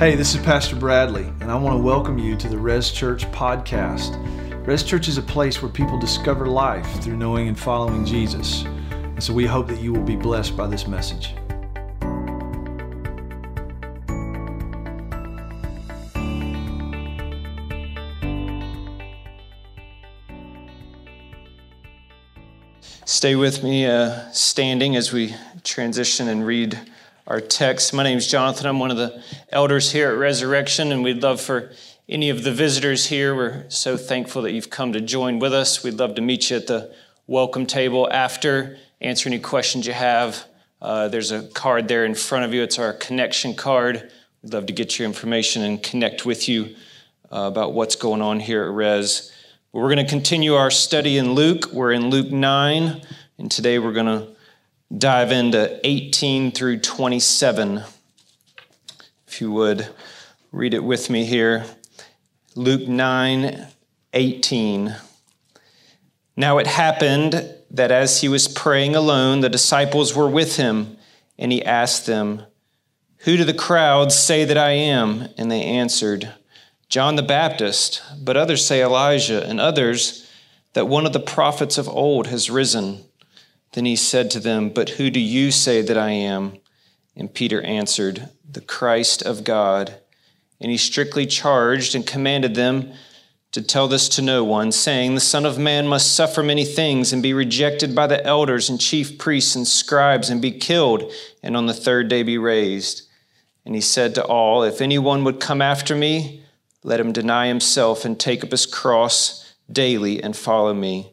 Hey, this is Pastor Bradley, and I want to welcome you to the Res Church podcast. Res Church is a place where people discover life through knowing and following Jesus. And so we hope that you will be blessed by this message. Stay with me uh, standing as we transition and read our text. My name is Jonathan. I'm one of the elders here at Resurrection, and we'd love for any of the visitors here. We're so thankful that you've come to join with us. We'd love to meet you at the welcome table after, answer any questions you have. Uh, there's a card there in front of you. It's our connection card. We'd love to get your information and connect with you uh, about what's going on here at Res. But We're going to continue our study in Luke. We're in Luke 9, and today we're going to dive into 18 through 27. If you would read it with me here. Luke 9, 18. Now it happened that as he was praying alone, the disciples were with him, and he asked them, Who do the crowds say that I am? And they answered, John the Baptist, but others say Elijah, and others that one of the prophets of old has risen. Then he said to them, But who do you say that I am? And Peter answered, The Christ of God. And he strictly charged and commanded them to tell this to no one, saying, The Son of Man must suffer many things and be rejected by the elders and chief priests and scribes and be killed, and on the third day be raised. And he said to all, If anyone would come after me, let him deny himself and take up his cross daily and follow me.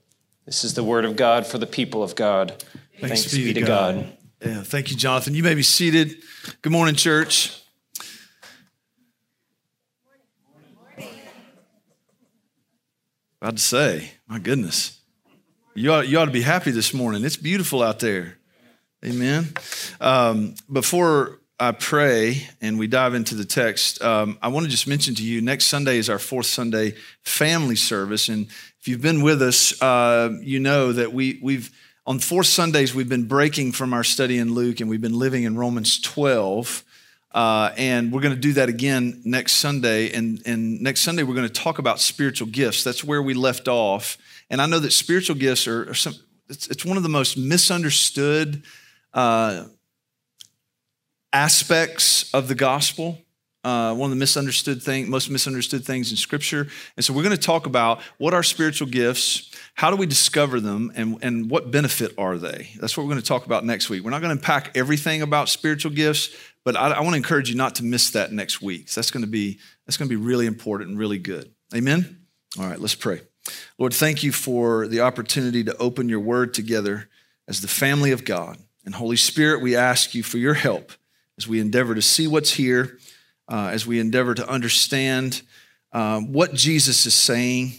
This is the word of God for the people of God. Thanks, Thanks be, to God. God. Yeah, thank you, Jonathan. You may be seated. Good morning, church. About to say, my goodness. You ought, you ought to be happy this morning. It's beautiful out there. Amen. Um, before I pray and we dive into the text, um, I want to just mention to you next Sunday is our fourth Sunday family service. And if you've been with us, uh, you know that we, we've, on four Sundays, we've been breaking from our study in Luke and we've been living in Romans 12. Uh, and we're going to do that again next Sunday. And, and next Sunday, we're going to talk about spiritual gifts. That's where we left off. And I know that spiritual gifts are, are some, it's, it's, one of the most misunderstood uh, aspects of the gospel. Uh, one of the misunderstood thing, most misunderstood things in Scripture. And so we're going to talk about what are spiritual gifts, how do we discover them, and, and what benefit are they? That's what we're going to talk about next week. We're not going to unpack everything about spiritual gifts, but I, I want to encourage you not to miss that next week. So that's going to be that's going to be really important and really good. Amen. All right, let's pray. Lord, thank you for the opportunity to open your word together as the family of God. And Holy Spirit, we ask you for your help as we endeavor to see what's here, uh, as we endeavor to understand uh, what Jesus is saying,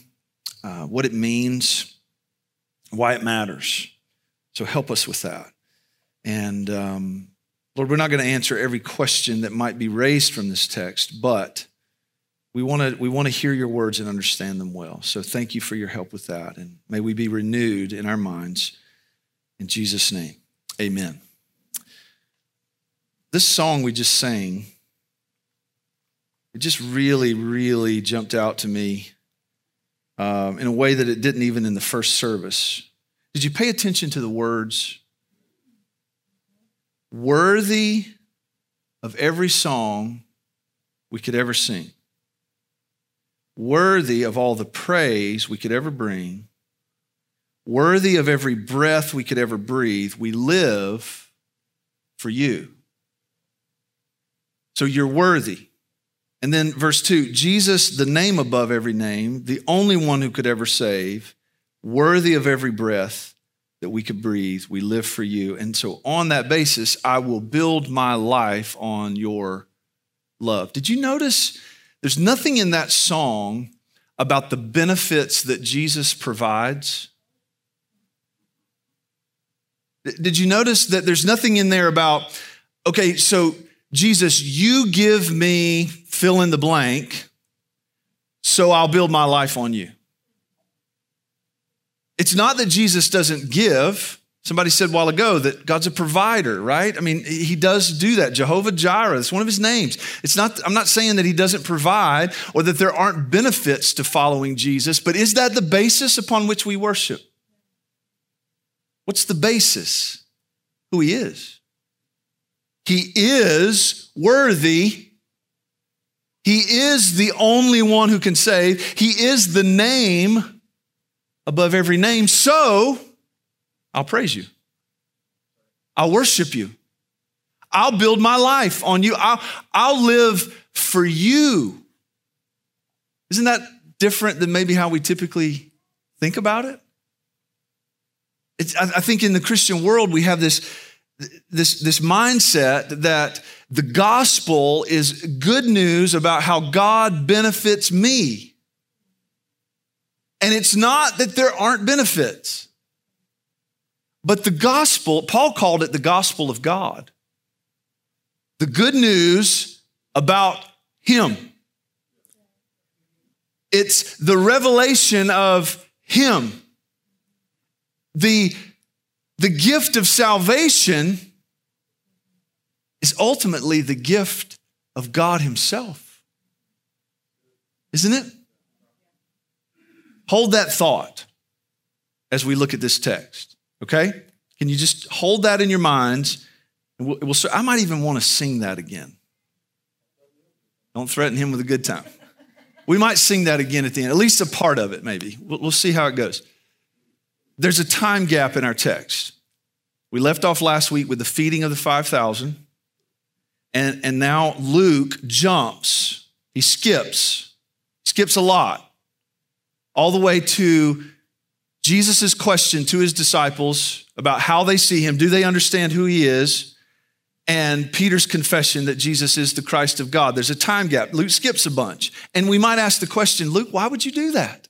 uh, what it means, why it matters. So help us with that. And um, Lord, we're not going to answer every question that might be raised from this text, but we want to we want to hear your words and understand them well. So thank you for your help with that, and may we be renewed in our minds. In Jesus' name, Amen. This song we just sang, it just really, really jumped out to me um, in a way that it didn't even in the first service. Did you pay attention to the words? Worthy of every song we could ever sing, worthy of all the praise we could ever bring, worthy of every breath we could ever breathe, we live for you. So you're worthy. And then verse 2 Jesus, the name above every name, the only one who could ever save, worthy of every breath that we could breathe, we live for you. And so on that basis, I will build my life on your love. Did you notice there's nothing in that song about the benefits that Jesus provides? Did you notice that there's nothing in there about, okay, so Jesus, you give me fill in the blank, so I'll build my life on you. It's not that Jesus doesn't give. Somebody said a while ago that God's a provider, right? I mean, he does do that. Jehovah Jireh, it's one of his names. It's not, I'm not saying that he doesn't provide or that there aren't benefits to following Jesus, but is that the basis upon which we worship? What's the basis? Who he is. He is worthy. He is the only one who can save. He is the name above every name. So I'll praise you. I'll worship you. I'll build my life on you. I'll, I'll live for you. Isn't that different than maybe how we typically think about it? It's, I, I think in the Christian world, we have this, this, this mindset that the gospel is good news about how God benefits me. And it's not that there aren't benefits, but the gospel, Paul called it the gospel of God. The good news about Him. It's the revelation of Him. The, the gift of salvation is ultimately the gift of God Himself. Isn't it? Hold that thought as we look at this text, okay? Can you just hold that in your minds? We'll, we'll, I might even want to sing that again. Don't threaten him with a good time. We might sing that again at the end, at least a part of it, maybe. We'll, we'll see how it goes. There's a time gap in our text. We left off last week with the feeding of the 5,000, and, and now Luke jumps, he skips, skips a lot, all the way to Jesus' question to his disciples about how they see him. Do they understand who he is? And Peter's confession that Jesus is the Christ of God. There's a time gap. Luke skips a bunch. And we might ask the question, Luke, why would you do that?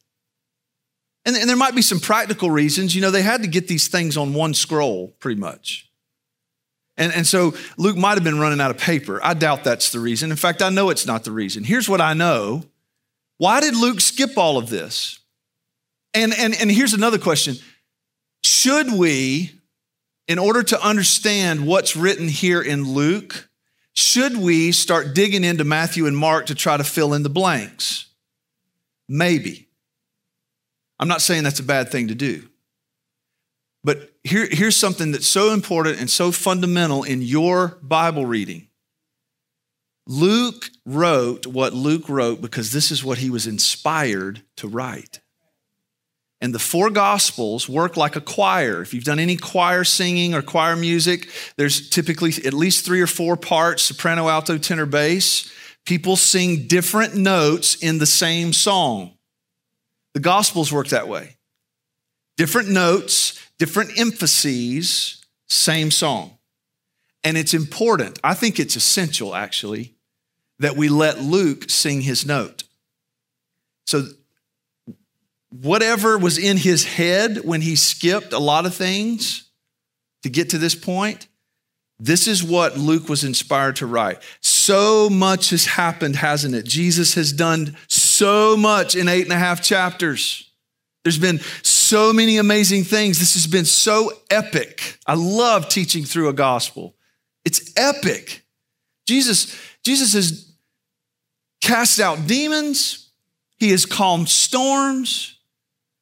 And, and there might be some practical reasons. You know, they had to get these things on one scroll, pretty much. And, and so Luke might have been running out of paper. I doubt that's the reason. In fact, I know it's not the reason. Here's what I know why did Luke skip all of this? And, and, and here's another question Should we, in order to understand what's written here in Luke, should we start digging into Matthew and Mark to try to fill in the blanks? Maybe. I'm not saying that's a bad thing to do. But here, here's something that's so important and so fundamental in your Bible reading. Luke wrote what Luke wrote because this is what he was inspired to write. And the four gospels work like a choir. If you've done any choir singing or choir music, there's typically at least three or four parts soprano, alto, tenor, bass. People sing different notes in the same song. The Gospels work that way. Different notes, different emphases, same song. And it's important, I think it's essential actually, that we let Luke sing his note. So, whatever was in his head when he skipped a lot of things to get to this point, this is what Luke was inspired to write. So much has happened, hasn't it? Jesus has done so much in eight and a half chapters. There's been so many amazing things. This has been so epic. I love teaching through a gospel. It's epic. Jesus, Jesus has cast out demons. He has calmed storms.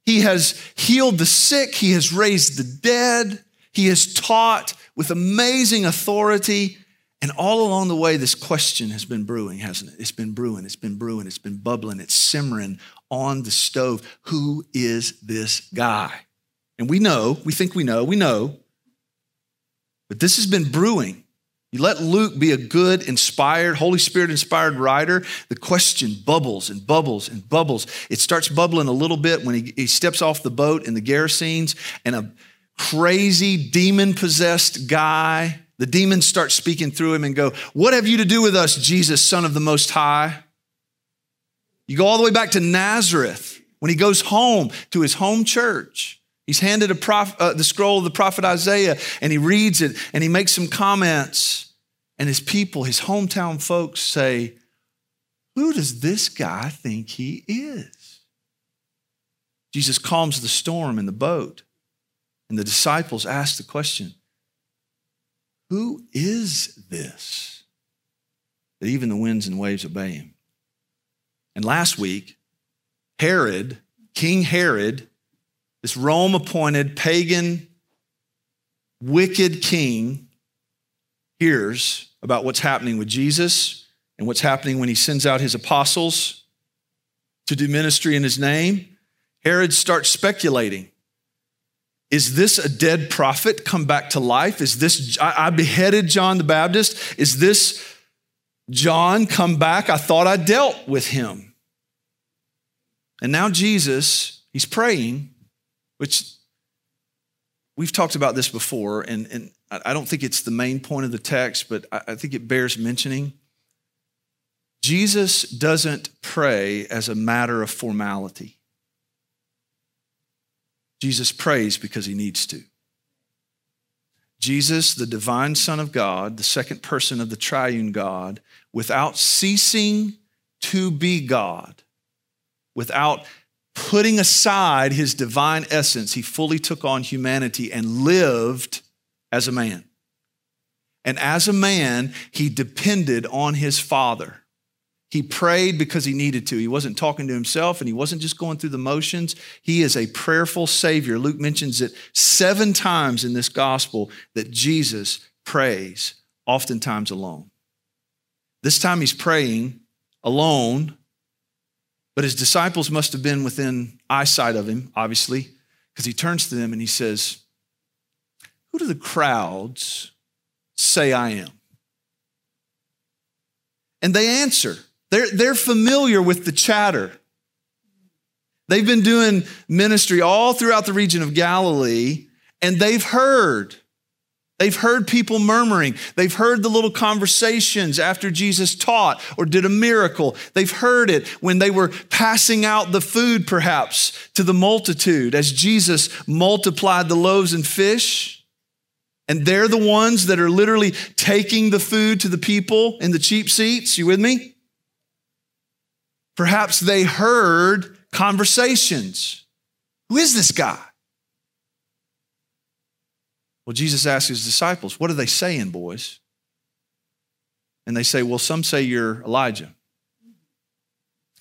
He has healed the sick. He has raised the dead. He has taught with amazing authority. And all along the way, this question has been brewing, hasn't it? It's been brewing, it's been brewing, it's been bubbling, it's simmering on the stove. Who is this guy? And we know, we think we know, we know, but this has been brewing. You let Luke be a good, inspired, Holy Spirit inspired writer, the question bubbles and bubbles and bubbles. It starts bubbling a little bit when he, he steps off the boat in the Gerasenes, and a crazy, demon possessed guy The demons start speaking through him and go, What have you to do with us, Jesus, Son of the Most High? You go all the way back to Nazareth when he goes home to his home church. He's handed prof, uh, the scroll of the prophet Isaiah and he reads it and he makes some comments. And his people, his hometown folks say, Who does this guy think he is? Jesus calms the storm in the boat. And the disciples ask the question Who is this? That even the winds and waves obey him. And last week, Herod, King Herod, this Rome appointed pagan, wicked king, hears about what's happening with Jesus and what's happening when he sends out his apostles to do ministry in his name. Herod starts speculating. Is this a dead prophet come back to life? Is this, I, I beheaded John the Baptist? Is this John come back? I thought I dealt with him. And now Jesus, he's praying, which we've talked about this before, and, and I don't think it's the main point of the text, but I think it bears mentioning. Jesus doesn't pray as a matter of formality. Jesus prays because he needs to. Jesus, the divine Son of God, the second person of the triune God, without ceasing to be God, without putting aside his divine essence, he fully took on humanity and lived as a man. And as a man, he depended on his Father. He prayed because he needed to. He wasn't talking to himself and he wasn't just going through the motions. He is a prayerful Savior. Luke mentions it seven times in this gospel that Jesus prays, oftentimes alone. This time he's praying alone, but his disciples must have been within eyesight of him, obviously, because he turns to them and he says, Who do the crowds say I am? And they answer, they're, they're familiar with the chatter. They've been doing ministry all throughout the region of Galilee, and they've heard. They've heard people murmuring. They've heard the little conversations after Jesus taught or did a miracle. They've heard it when they were passing out the food, perhaps, to the multitude as Jesus multiplied the loaves and fish. And they're the ones that are literally taking the food to the people in the cheap seats. You with me? Perhaps they heard conversations. Who is this guy? Well, Jesus asked his disciples, What are they saying, boys? And they say, Well, some say you're Elijah,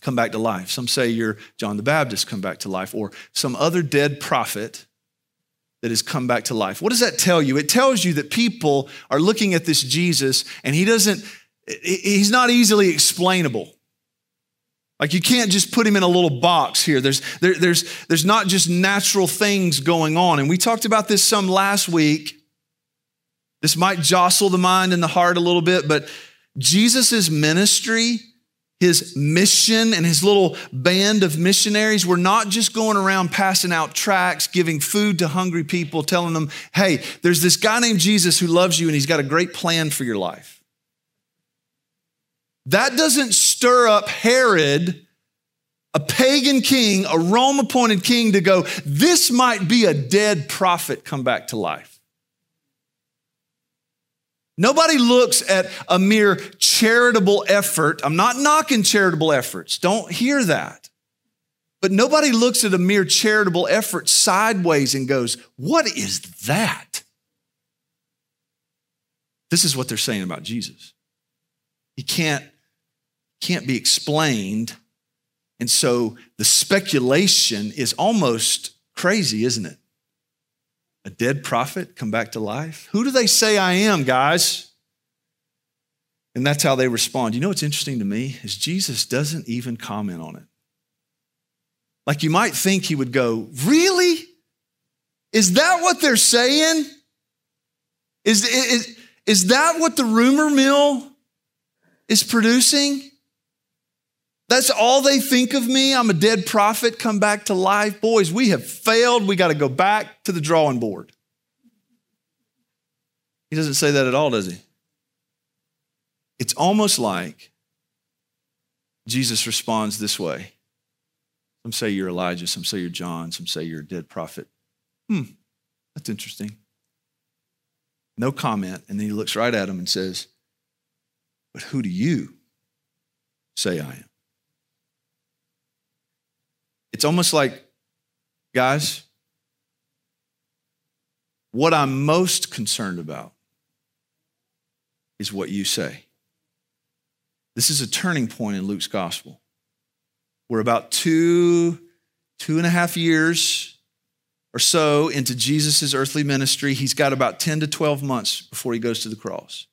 come back to life. Some say you're John the Baptist, come back to life, or some other dead prophet that has come back to life. What does that tell you? It tells you that people are looking at this Jesus and he doesn't, he's not easily explainable. Like you can't just put him in a little box here. There's, there, there's, there's not just natural things going on. And we talked about this some last week. This might jostle the mind and the heart a little bit, but Jesus' ministry, his mission, and his little band of missionaries were not just going around passing out tracts, giving food to hungry people, telling them, hey, there's this guy named Jesus who loves you and he's got a great plan for your life. That doesn't stir up Herod, a pagan king, a Rome appointed king, to go, this might be a dead prophet come back to life. Nobody looks at a mere charitable effort. I'm not knocking charitable efforts, don't hear that. But nobody looks at a mere charitable effort sideways and goes, What is that? This is what they're saying about Jesus. He can't can't be explained. And so the speculation is almost crazy, isn't it? A dead prophet come back to life? Who do they say I am, guys? And that's how they respond. You know what's interesting to me is Jesus doesn't even comment on it. Like you might think he would go, Really? Is that what they're saying? Is, is, is that what the rumor mill is producing? That's all they think of me. I'm a dead prophet, come back to life. Boys, we have failed. We got to go back to the drawing board. He doesn't say that at all, does he? It's almost like Jesus responds this way. Some say you're Elijah, some say you're John, some say you're a dead prophet. Hmm, that's interesting. No comment. And then he looks right at him and says, But who do you say I am? It's almost like, guys, what I'm most concerned about is what you say. This is a turning point in Luke's gospel. We're about two, two and a half years or so into Jesus' earthly ministry. He's got about 10 to 12 months before he goes to the cross.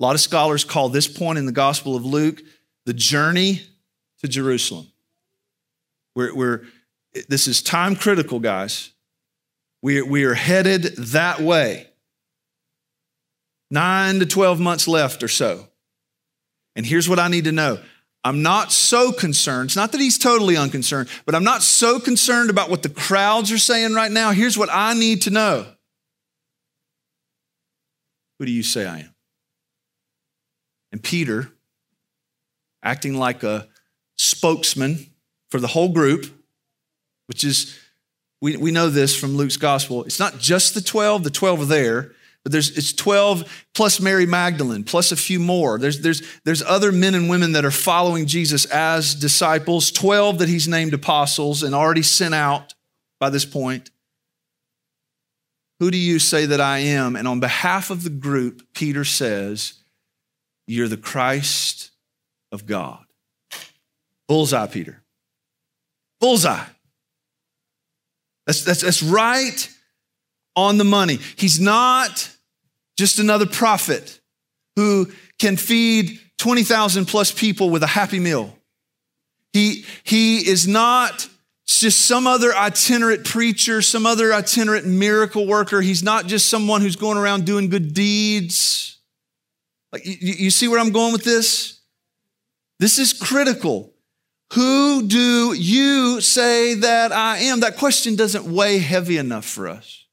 A lot of scholars call this point in the Gospel of Luke the journey to Jerusalem. We're, we're, this is time critical, guys. We, we are headed that way. Nine to 12 months left or so. And here's what I need to know I'm not so concerned. It's not that he's totally unconcerned, but I'm not so concerned about what the crowds are saying right now. Here's what I need to know Who do you say I am? And Peter, acting like a spokesman for the whole group, which is, we, we know this from Luke's gospel. It's not just the 12, the 12 are there, but there's it's 12 plus Mary Magdalene, plus a few more. There's, there's, there's other men and women that are following Jesus as disciples, 12 that he's named apostles and already sent out by this point. Who do you say that I am? And on behalf of the group, Peter says, You're the Christ of God. Bullseye, Peter. Bullseye. That's, that's, that's right on the money. He's not just another prophet who can feed 20,000 plus people with a happy meal. He, he is not just some other itinerant preacher, some other itinerant miracle worker. He's not just someone who's going around doing good deeds. Like, you, you see where I'm going with this? This is critical. Who do you say that I am? That question doesn't weigh heavy enough for us.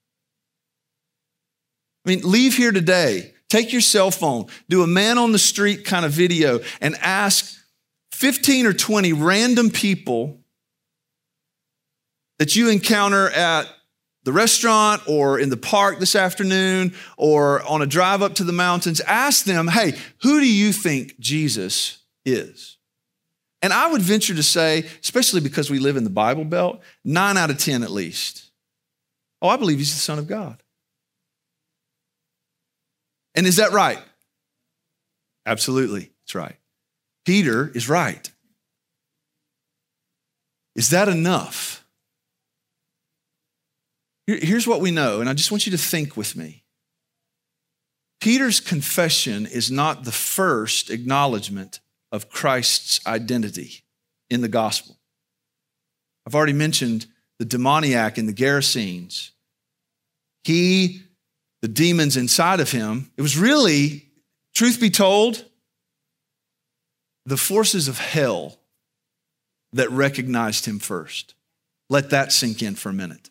I mean, leave here today, take your cell phone, do a man on the street kind of video, and ask 15 or 20 random people that you encounter at the restaurant or in the park this afternoon or on a drive up to the mountains. Ask them, hey, who do you think Jesus is? And I would venture to say, especially because we live in the Bible Belt, nine out of 10 at least. Oh, I believe he's the Son of God. And is that right? Absolutely, it's right. Peter is right. Is that enough? Here's what we know, and I just want you to think with me. Peter's confession is not the first acknowledgement of Christ's identity in the gospel. I've already mentioned the demoniac in the Gerasenes. He the demons inside of him. It was really, truth be told, the forces of hell that recognized him first. Let that sink in for a minute.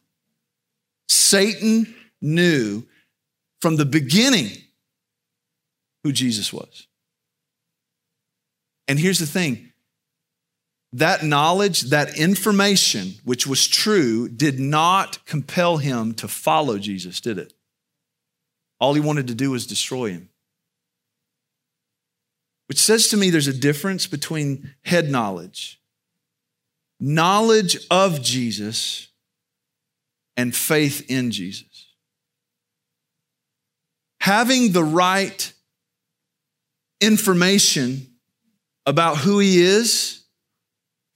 Satan knew from the beginning who Jesus was. And here's the thing that knowledge, that information, which was true, did not compel him to follow Jesus, did it? All he wanted to do was destroy him. Which says to me there's a difference between head knowledge, knowledge of Jesus, and faith in Jesus. Having the right information about who he is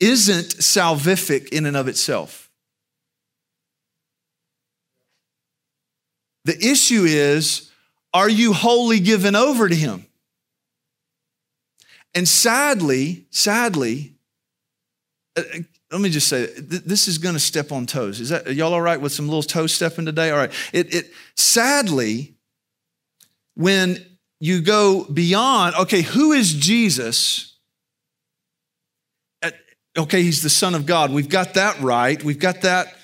isn't salvific in and of itself. The issue is, are you wholly given over to Him? And sadly, sadly, uh, let me just say, this is going to step on toes. Is that y'all all right with some little toe stepping today? All right. It, it sadly, when you go beyond, okay, who is Jesus? Okay, he's the Son of God. We've got that right. We've got that,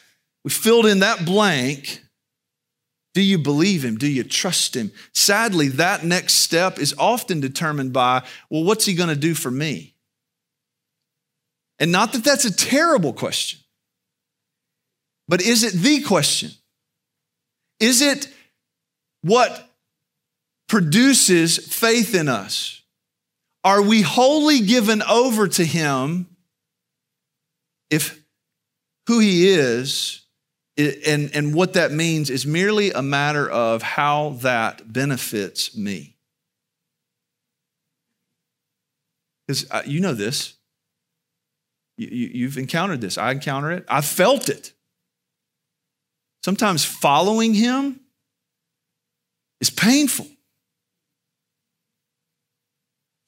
we filled in that blank. Do you believe him? Do you trust him? Sadly, that next step is often determined by, well, what's he going to do for me? And not that that's a terrible question, but is it the question? Is it what produces faith in us? Are we wholly given over to him if who he is and, and what that means is merely a matter of how that benefits me. Because uh, you know this. You, you've encountered this. I encounter it. I've felt it. Sometimes following him is painful.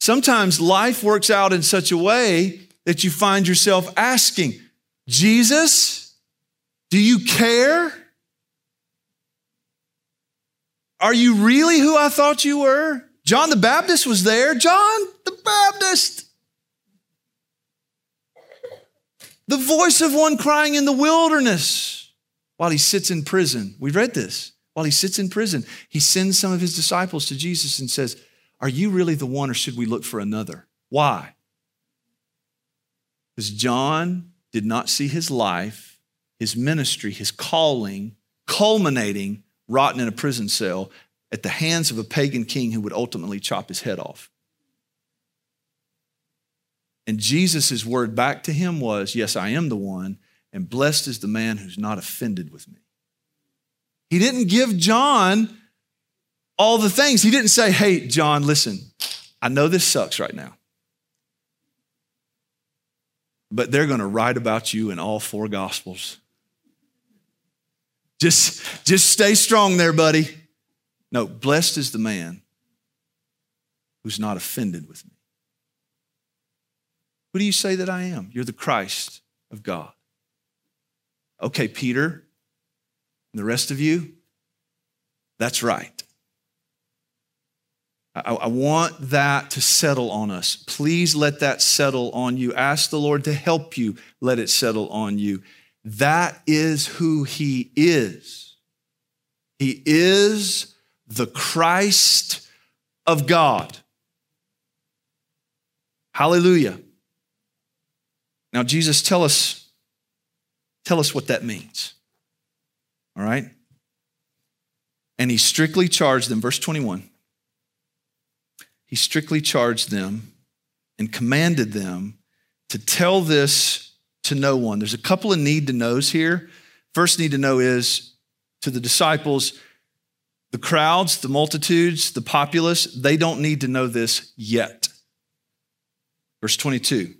Sometimes life works out in such a way that you find yourself asking, Jesus, do you care? Are you really who I thought you were? John the Baptist was there. John the Baptist. The voice of one crying in the wilderness while he sits in prison. We read this. While he sits in prison, he sends some of his disciples to Jesus and says, Are you really the one or should we look for another? Why? Because John did not see his life his ministry, his calling, culminating rotten in a prison cell at the hands of a pagan king who would ultimately chop his head off. And Jesus' word back to him was, Yes, I am the one, and blessed is the man who's not offended with me. He didn't give John all the things. He didn't say, Hey, John, listen, I know this sucks right now, but they're going to write about you in all four gospels. Just, just stay strong there, buddy. No, blessed is the man who's not offended with me. Who do you say that I am? You're the Christ of God. Okay, Peter, and the rest of you, that's right. I, I, want that to settle on us. Please let that settle on you. Ask the Lord to help you let it settle on you. That is who he is. He is the Christ of God. Hallelujah. Now, Jesus, tell us, tell us what that means. All right? And he strictly charged them, verse 21. He strictly charged them and commanded them to tell this to no one. There's a couple of need to knows here. First need to know is to the disciples, the crowds, the multitudes, the populace, they don't need to know this yet. Verse 22.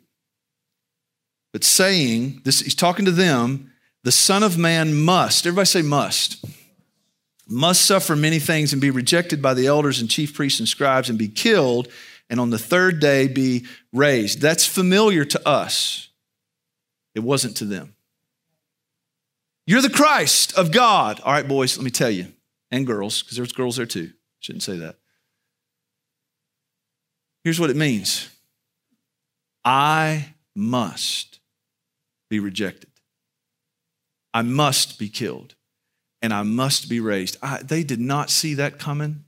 But saying, this he's talking to them, the Son of Man must, everybody say must, must suffer many things and be rejected by the elders and chief priests and scribes and be killed, and on the third day be raised. That's familiar to us. It wasn't to them. You're the Christ of God. All right, boys, let me tell you, and girls, because there's girls there too. Shouldn't say that. Here's what it means I must be rejected, I must be killed, and I must be raised. I, they did not see that coming.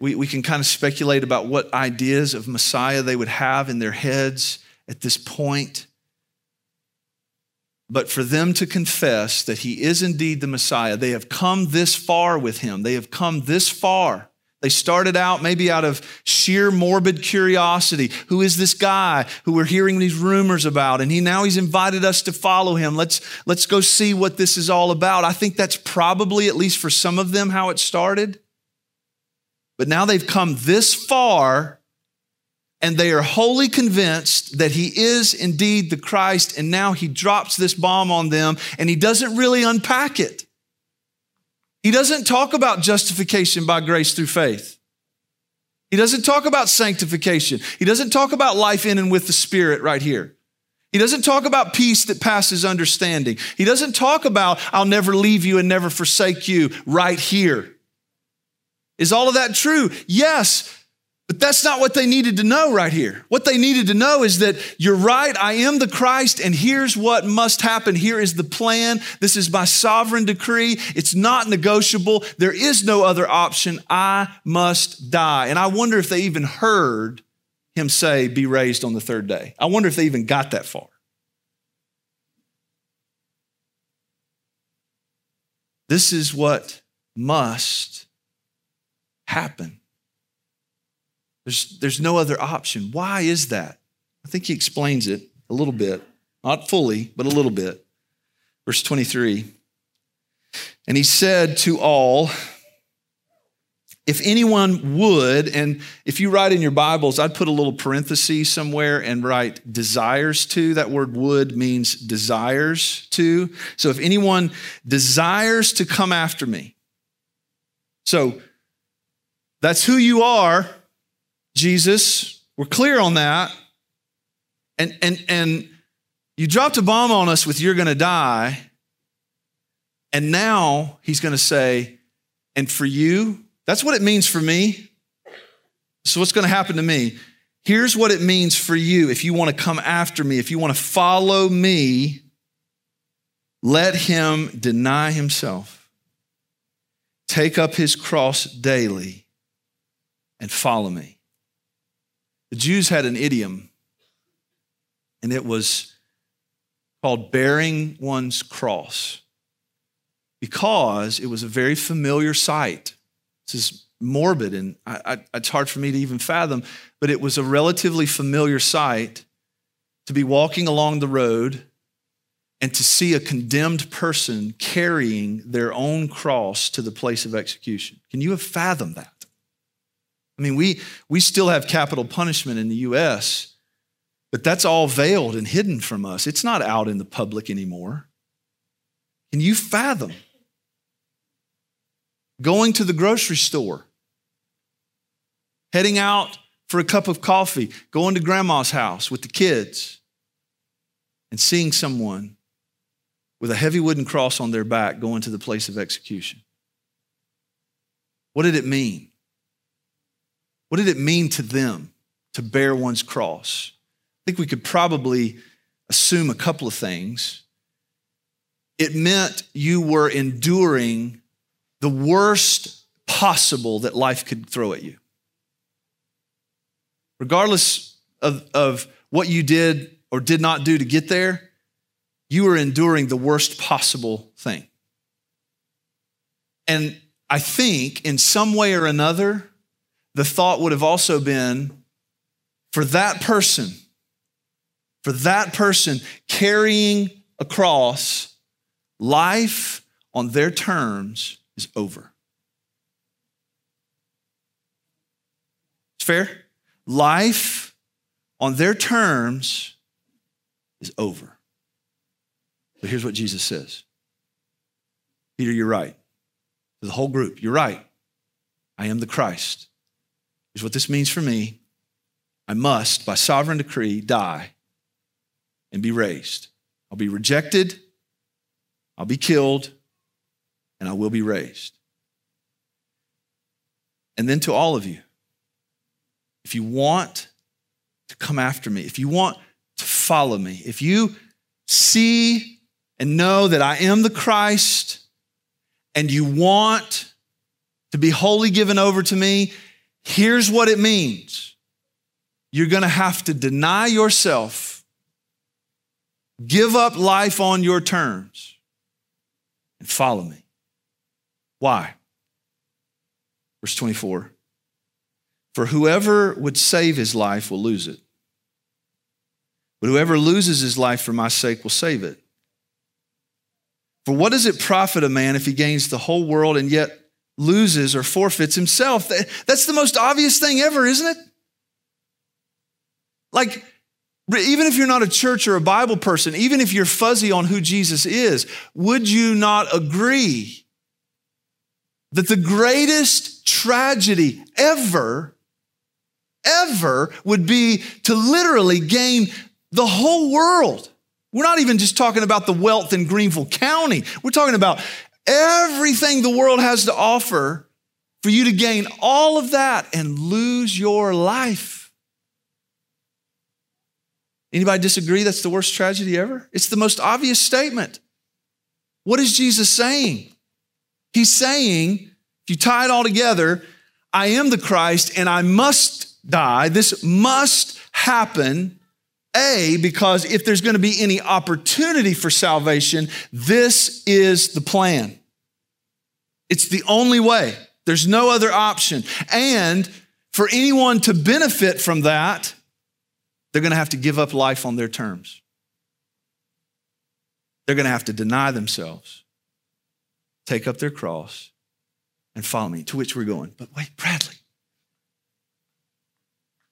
We, we can kind of speculate about what ideas of Messiah they would have in their heads at this point. But for them to confess that he is indeed the Messiah, they have come this far with him. They have come this far. They started out maybe out of sheer morbid curiosity. Who is this guy who we're hearing these rumors about? And he now he's invited us to follow him. Let's, let's go see what this is all about. I think that's probably, at least for some of them, how it started. But now they've come this far and they are wholly convinced that he is indeed the Christ. And now he drops this bomb on them and he doesn't really unpack it. He doesn't talk about justification by grace through faith. He doesn't talk about sanctification. He doesn't talk about life in and with the Spirit right here. He doesn't talk about peace that passes understanding. He doesn't talk about, I'll never leave you and never forsake you right here. Is all of that true? Yes, But that's not what they needed to know right here. What they needed to know is that you're right, I am the Christ, and here's what must happen. Here is the plan. This is my sovereign decree. It's not negotiable. There is no other option. I must die. And I wonder if they even heard him say, Be raised on the third day. I wonder if they even got that far. This is what must happen. There's, there's no other option. Why is that? I think he explains it a little bit, not fully, but a little bit. Verse 23 And he said to all, if anyone would, and if you write in your Bibles, I'd put a little parenthesis somewhere and write desires to. That word would means desires to. So if anyone desires to come after me, so that's who you are, Jesus. We're clear on that. And, and, and you dropped a bomb on us with you're going to die. And now he's going to say, and for you, that's what it means for me. So, what's going to happen to me? Here's what it means for you if you want to come after me, if you want to follow me, let him deny himself, take up his cross daily, and follow me. The Jews had an idiom, and it was called bearing one's cross because it was a very familiar sight this is morbid and I, I, it's hard for me to even fathom, but it was a relatively familiar sight to be walking along the road and to see a condemned person carrying their own cross to the place of execution. Can you have fathomed that? I mean, we, we still have capital punishment in the US, but that's all veiled and hidden from us. It's not out in the public anymore. Can you fathom going to the grocery store, heading out for a cup of coffee, going to grandma's house with the kids, and seeing someone with a heavy wooden cross on their back going to the place of execution. What did it mean? What did it mean to them to bear one's cross? I think we could probably assume a couple of things. It meant you were enduring the worst possible that life could throw at you. Regardless of, of what you did or did not do to get there, you were enduring the worst possible thing. And I think in some way or another, the thought would have also been for that person, for that person carrying a cross, life on their terms is over. It's fair? Life on their terms is over. But here's what Jesus says Peter, you're right. The whole group, you're right. I am the Christ. Here's what this means for me I must, by sovereign decree, die and be raised. I'll be rejected, I'll be killed, and I will be raised. And then to all of you, if you want to come after me, if you want to follow me, if you see and know that I am the Christ and you want to be wholly given over to me, here's what it means. You're going to have to deny yourself, give up life on your terms, and follow me. Why? Verse 24 For whoever would save his life will lose it, but whoever loses his life for my sake will save it. For what does it profit a man if he gains the whole world and yet loses or forfeits himself? That's the most obvious thing ever, isn't it? Like, even if you're not a church or a Bible person, even if you're fuzzy on who Jesus is, would you not agree that the greatest tragedy ever, ever would be to literally gain the whole world. We're not even just talking about the wealth in Greenville County. We're talking about everything the world has to offer for you to gain all of that and lose your life. Anybody disagree that's the worst tragedy ever? It's the most obvious statement. What is Jesus saying? He's saying, if you tie it all together, I am the Christ and I must die. This must happen. A, because if there's going to be any opportunity for salvation, this is the plan. It's the only way. There's no other option. And for anyone to benefit from that, they're going to have to give up life on their terms. They're going to have to deny themselves, take up their cross, and follow me. To which we're going, but wait, Bradley,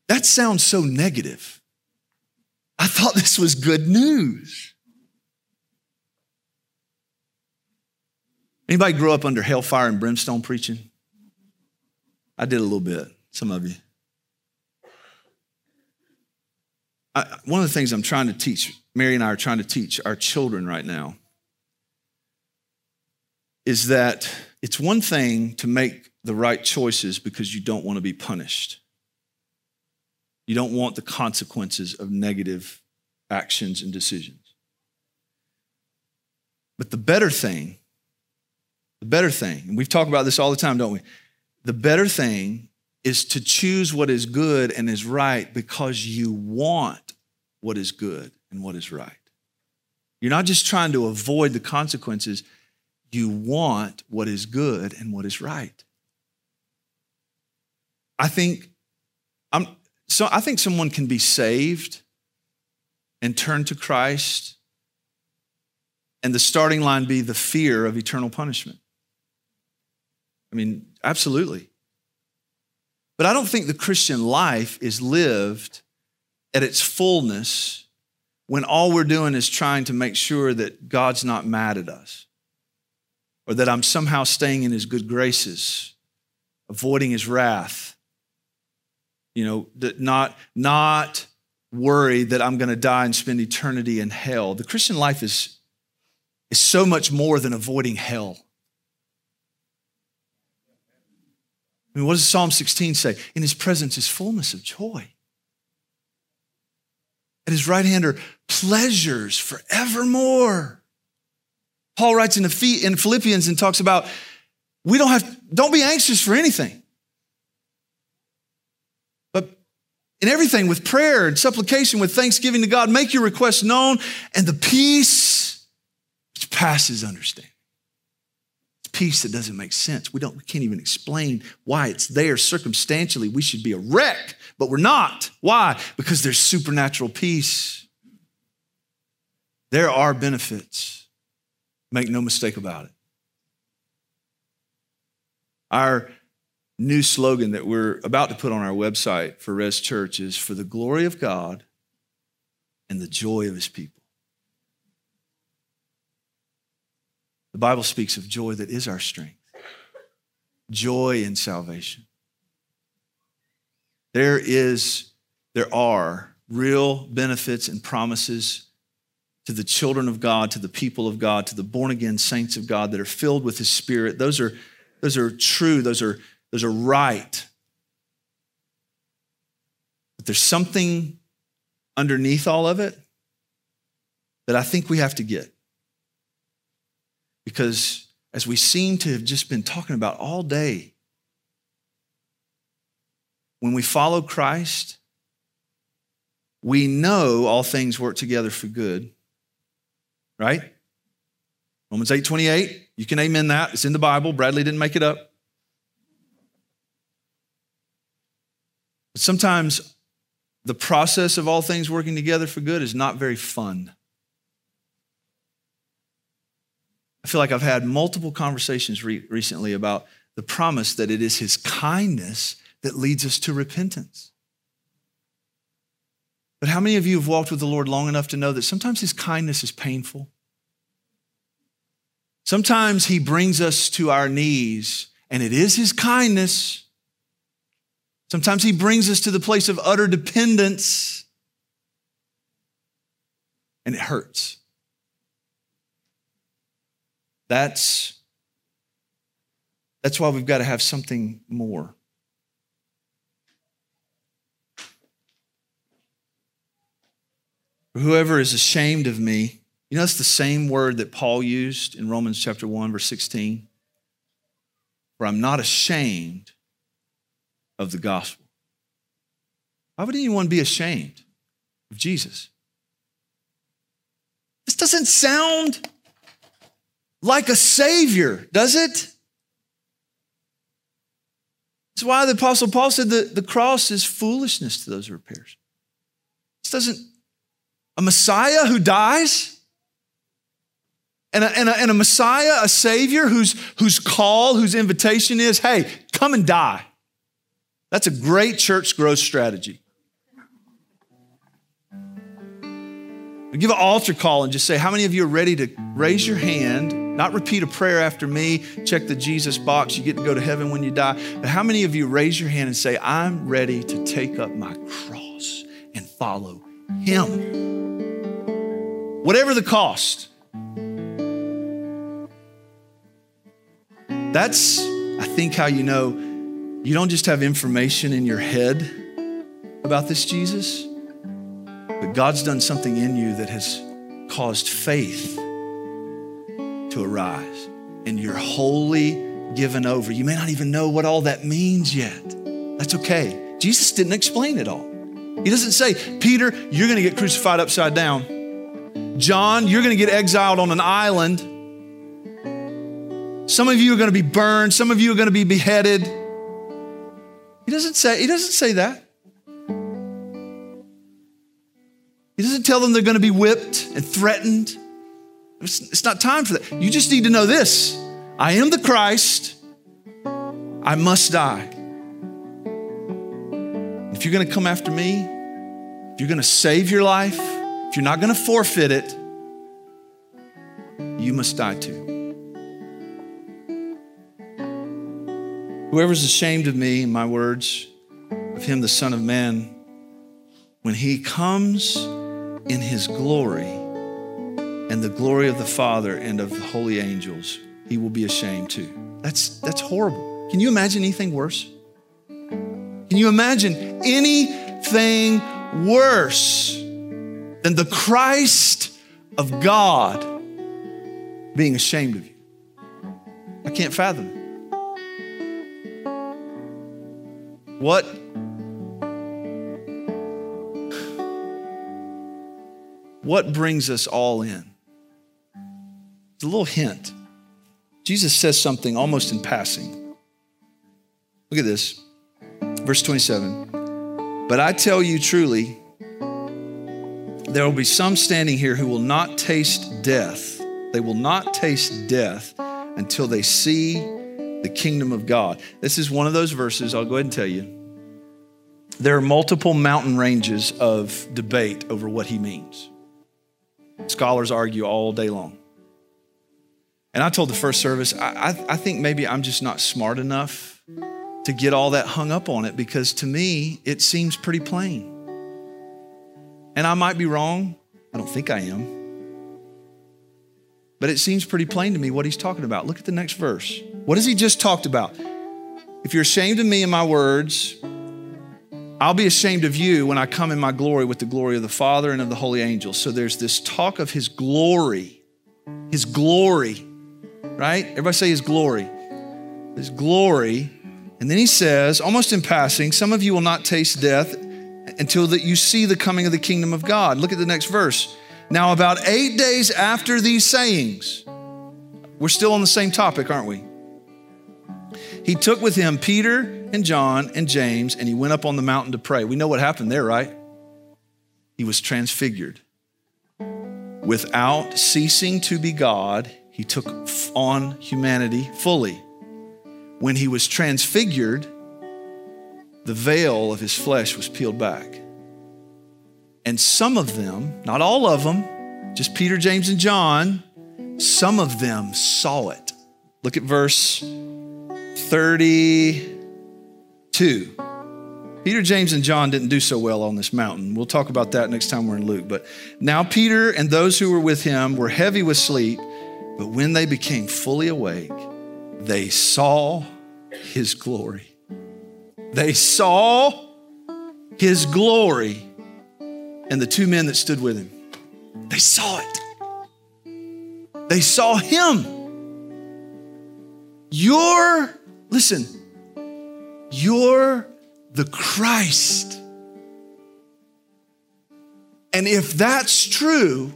that sounds so negative. I thought this was good news. Anybody grow up under hellfire and brimstone preaching? I did a little bit, some of you. I, one of the things I'm trying to teach, Mary and I are trying to teach our children right now, is that it's one thing to make the right choices because you don't want to be punished. You don't want the consequences of negative actions and decisions. But the better thing, the better thing, and we've talked about this all the time, don't we? The better thing is to choose what is good and is right because you want what is good and what is right. You're not just trying to avoid the consequences, you want what is good and what is right. I think I'm so I think someone can be saved and turn to Christ and the starting line be the fear of eternal punishment. I mean, absolutely. But I don't think the Christian life is lived at its fullness when all we're doing is trying to make sure that God's not mad at us or that I'm somehow staying in his good graces, avoiding his wrath you know, not, not worry that I'm going to die and spend eternity in hell. The Christian life is, is so much more than avoiding hell. Mean, what does Psalm 16 say? In his presence is fullness of joy. At his right hand are pleasures forevermore. Paul writes in Philippians and talks about we don't have, don't be anxious for anything. But in everything with prayer and supplication, with thanksgiving to God, make your requests known, and the peace which passes understanding. Peace that doesn't make sense. We don't, we can't even explain why it's there. Circumstantially, we should be a wreck, but we're not. Why? Because there's supernatural peace. There are benefits. Make no mistake about it. Our new slogan that we're about to put on our website for Res Church is for the glory of God and the joy of his people. The Bible speaks of joy that is our strength, joy in salvation. There is, there are real benefits and promises to the children of God, to the people of God, to the born again saints of God that are filled with his spirit. Those are, those are true, those are those are right. But there's something underneath all of it that I think we have to get. Because as we seem to have just been talking about all day, when we follow Christ, we know all things work together for good. Right? Romans 8 28. You can amen that. It's in the Bible. Bradley didn't make it up. But sometimes the process of all things working together for good is not very fun. I feel like I've had multiple conversations re- recently about the promise that it is His kindness that leads us to repentance. But how many of you have walked with the Lord long enough to know that sometimes His kindness is painful? Sometimes He brings us to our knees, and it is His kindness Sometimes He brings us to the place of utter dependence, and it hurts. That's, That's why we've got to have something more. Whoever is ashamed of me, you know, it's the same word that Paul used in Romans chapter 1, verse 16. For I'm not ashamed of the gospel. Why would anyone be ashamed of Jesus? This doesn't sound like a savior, does it? That's why the Apostle Paul said that the cross is foolishness to those who are perished. This doesn't, a Messiah who dies, and a, and a, and a Messiah, a Savior whose, whose call, whose invitation is, hey, come and die. That's a great church growth strategy. give an altar call and just say, How many of you are ready to raise your hand, not repeat a prayer after me, check the Jesus box, you get to go to heaven when you die. But how many of you raise your hand and say, I'm ready to take up my cross and follow Him? Whatever the cost. That's, I think, how you know you don't just have information in your head about this Jesus, but God's done something in you that has caused faith to arise. And you're wholly given over. You may not even know what all that means yet. That's okay. Jesus didn't explain it all. He doesn't say, Peter, you're going to get crucified upside down. John, you're going to get exiled on an island. Some of you are going to be burned. Some of you are going to be beheaded. He doesn't say, he doesn't say that. He doesn't tell them they're going to be whipped and threatened. It's, it's not time for that. You just need to know this I am the Christ. I must die. If you're going to come after me, if you're going to save your life, if you're not going to forfeit it, you must die too. Whoever's ashamed of me, my words, of him, the Son of Man, when he comes in his glory and the glory of the Father and of the holy angels, he will be ashamed too. That's, that's horrible. Can you imagine anything worse? Can you imagine anything worse than the Christ of God being ashamed of you? I can't fathom. What what brings us all in? It's a little hint. Jesus says something almost in passing. Look at this. Verse 27. But I tell you truly, there will be some standing here who will not taste death. They will not taste death until they see the kingdom of God. This is one of those verses, I'll go ahead and tell you. There are multiple mountain ranges of debate over what he means. Scholars argue all day long. And I told the first service, I, I, I, think maybe I'm just not smart enough to get all that hung up on it because to me, it seems pretty plain. And I might be wrong. I don't think I am. But it seems pretty plain to me what he's talking about. Look at the next verse. What has he just talked about? If you're ashamed of me and my words, I'll be ashamed of you when I come in my glory with the glory of the Father and of the holy angels. So there's this talk of his glory, his glory, right? Everybody say his glory. His glory. And then he says, almost in passing, some of you will not taste death until that you see the coming of the kingdom of God. Look at the next verse. Now, about eight days after these sayings, we're still on the same topic, aren't we? He took with him Peter and John and James, and he went up on the mountain to pray. We know what happened there, right? He was transfigured. Without ceasing to be God, he took on humanity fully. When he was transfigured, the veil of his flesh was peeled back. And some of them, not all of them, just Peter, James, and John, some of them saw it. Look at verse 32. Peter, James, and John didn't do so well on this mountain. We'll talk about that next time we're in Luke. But now Peter and those who were with him were heavy with sleep, but when they became fully awake, they saw his glory. They saw his glory and the two men that stood with him. They saw it. They saw him. You're, listen, you're the Christ. And if that's true,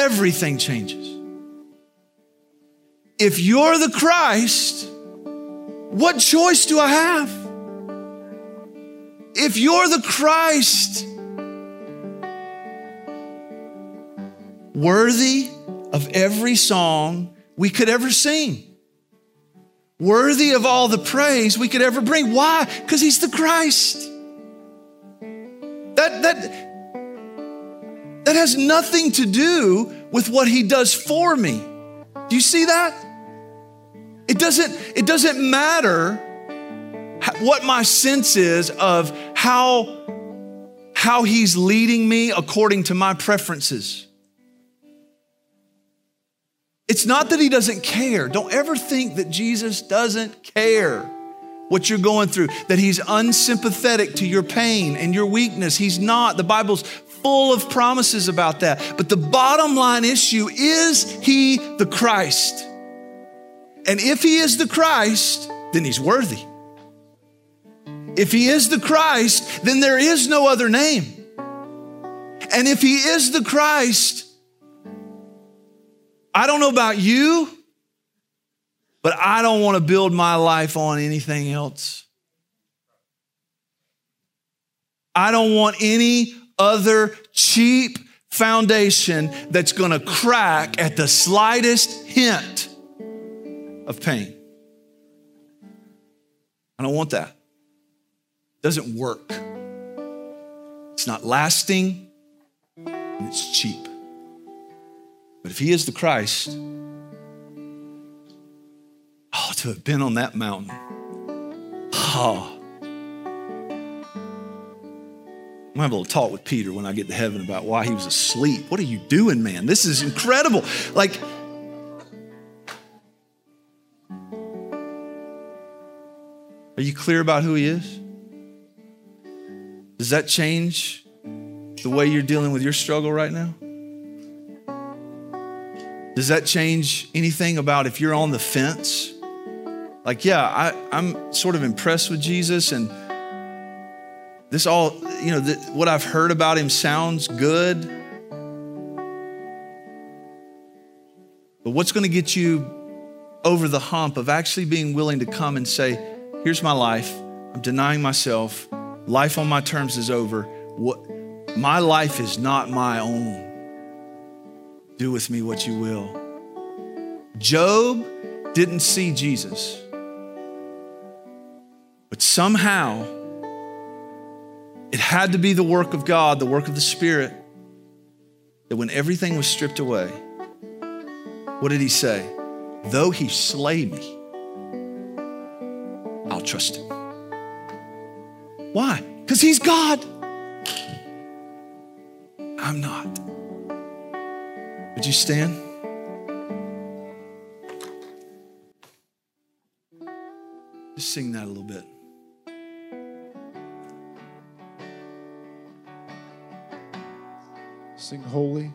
everything changes. If you're the Christ, what choice do I have? If you're the Christ, worthy of every song we could ever sing, worthy of all the praise we could ever bring. Why? Because he's the Christ. That, that, that has nothing to do with what he does for me. Do you see that? It doesn't, it doesn't matter what my sense is of how, how he's leading me according to my preferences. It's not that he doesn't care. Don't ever think that Jesus doesn't care what you're going through, that he's unsympathetic to your pain and your weakness. He's not. The Bible's full of promises about that. But the bottom line issue is he the Christ? And if he is the Christ, then he's worthy. If he is the Christ, then there is no other name. And if he is the Christ, I don't know about you, but I don't want to build my life on anything else. I don't want any other cheap foundation that's going to crack at the slightest hint of pain. I don't want that. It doesn't work. It's not lasting and it's cheap. But if he is the Christ, oh, to have been on that mountain, oh. I'm gonna have a little talk with Peter when I get to heaven about why he was asleep. What are you doing, man? This is incredible. Like, are you clear about who he is? Does that change the way you're dealing with your struggle right now? Does that change anything about if you're on the fence? Like, yeah, I, I'm sort of impressed with Jesus, and this all, you know, the, what I've heard about him sounds good. But what's going to get you over the hump of actually being willing to come and say, here's my life, I'm denying myself, life on my terms is over. What, my life is not my own. Do with me what you will. Job didn't see Jesus, but somehow it had to be the work of God, the work of the Spirit, that when everything was stripped away, what did he say? Though he slay me, I'll trust him. Why? Because he's God. I'm not. Would you stand? Just sing that a little bit. Sing holy.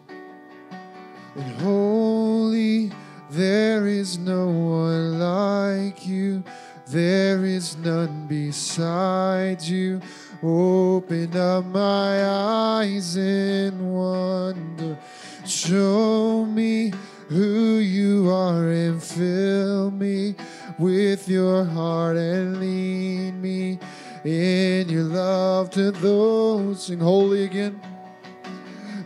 And holy, there is no one like you. There is none beside you. Open up my eyes in wonder. Show me who you are and fill me with your heart and lead me in your love to those. Sing holy again.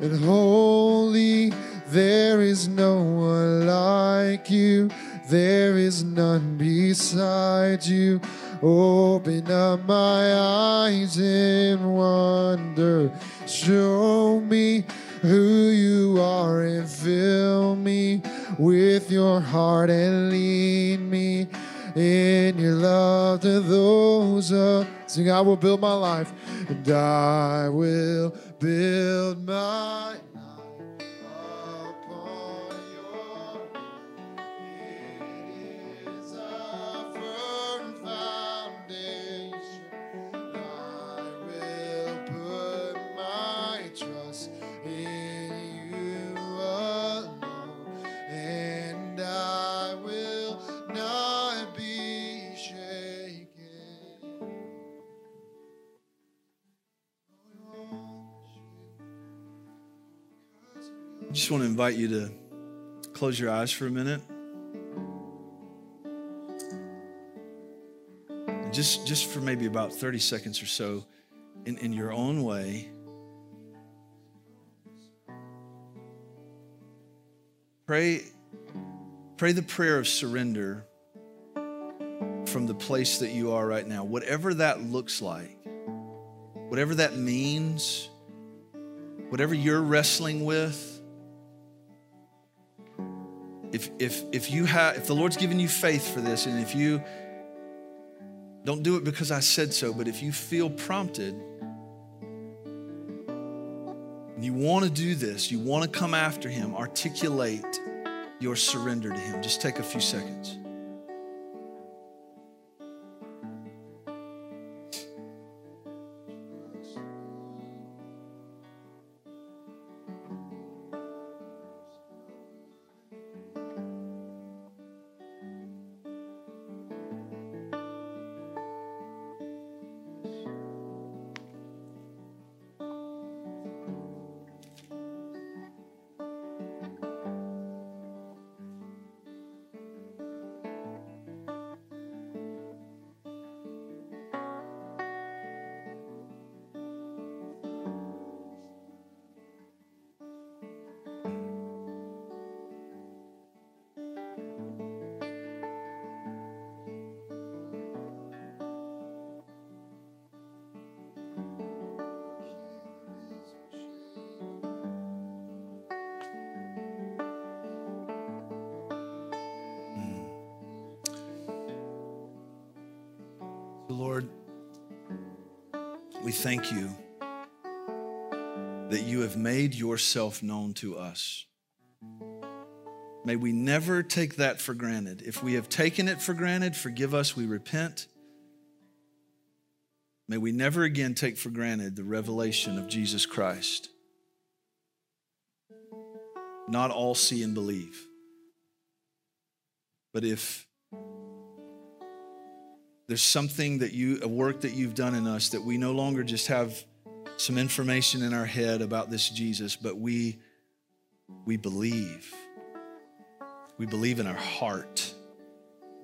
And holy, there is no one like you. There is none beside you. Open up my eyes in wonder. Show me who you are and fill me with your heart and lead me in your love to those. Uh, sing, I will build my life and I will build my just want to invite you to close your eyes for a minute. And just, just for maybe about 30 seconds or so, in, in your own way, pray, pray the prayer of surrender from the place that you are right now, whatever that looks like, whatever that means, whatever you're wrestling with. If, if, if you have if the Lord's given you faith for this, and if you don't do it because I said so, but if you feel prompted and you want to do this, you want to come after him, articulate your surrender to him. Just take a few seconds. Lord, we thank you that you have made yourself known to us. May we never take that for granted. If we have taken it for granted, forgive us, we repent. May we never again take for granted the revelation of Jesus Christ. Not all see and believe. But if there's something that you, a work that you've done in us that we no longer just have some information in our head about this Jesus, but we, we believe. We believe in our heart,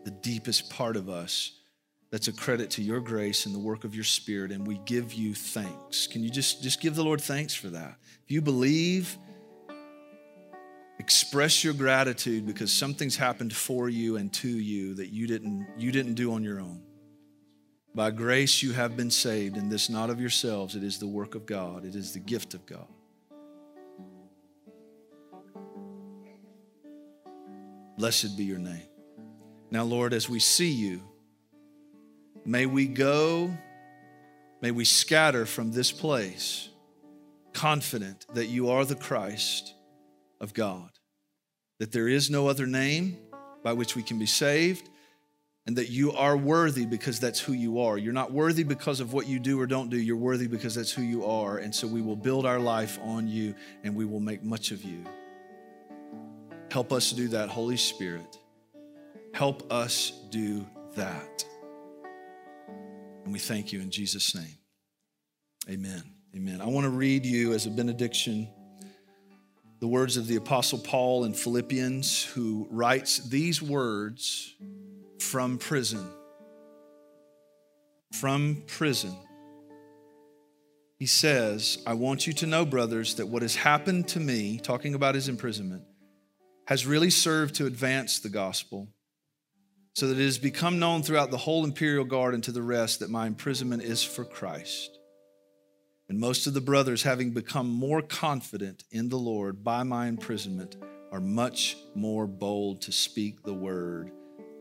the deepest part of us. That's a credit to your grace and the work of your spirit, and we give you thanks. Can you just, just give the Lord thanks for that? If you believe, express your gratitude because something's happened for you and to you that you didn't, you didn't do on your own. By grace you have been saved, and this not of yourselves. It is the work of God, it is the gift of God. Blessed be your name. Now, Lord, as we see you, may we go, may we scatter from this place, confident that you are the Christ of God, that there is no other name by which we can be saved and that you are worthy because that's who you are. You're not worthy because of what you do or don't do. You're worthy because that's who you are. And so we will build our life on you and we will make much of you. Help us do that, Holy Spirit. Help us do that. And we thank you in Jesus' name. Amen. Amen. I want to read you as a benediction the words of the Apostle Paul in Philippians, who writes these words from prison. From prison. He says, I want you to know, brothers, that what has happened to me, talking about his imprisonment, has really served to advance the gospel, so that it has become known throughout the whole imperial guard and to the rest that my imprisonment is for Christ. And most of the brothers, having become more confident in the Lord by my imprisonment, are much more bold to speak the word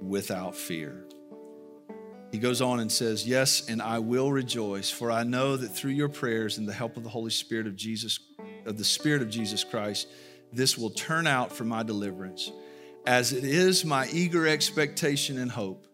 without fear. He goes on and says, Yes, and I will rejoice, for I know that through your prayers and the help of the Holy Spirit of Jesus, of the Spirit of Jesus Christ, this will turn out for my deliverance, as it is my eager expectation and hope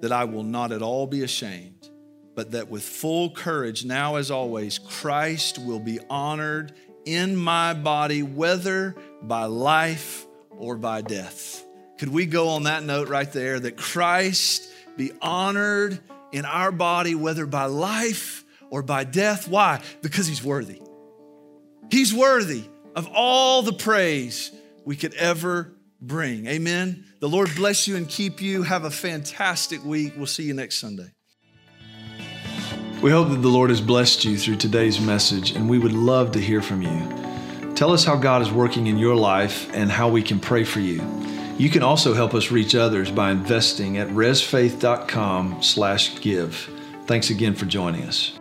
that I will not at all be ashamed, but that with full courage, now as always, Christ will be honored in my body, whether by life or by death. Could we go on that note right there that Christ be honored in our body, whether by life or by death? Why? Because he's worthy. He's worthy. of all the praise we could ever bring. Amen. The Lord bless you and keep you. Have a fantastic week. We'll see you next Sunday. We hope that the Lord has blessed you through today's message, and we would love to hear from you. Tell us how God is working in your life and how we can pray for you. You can also help us reach others by investing at resfaith.com slash give. Thanks again for joining us.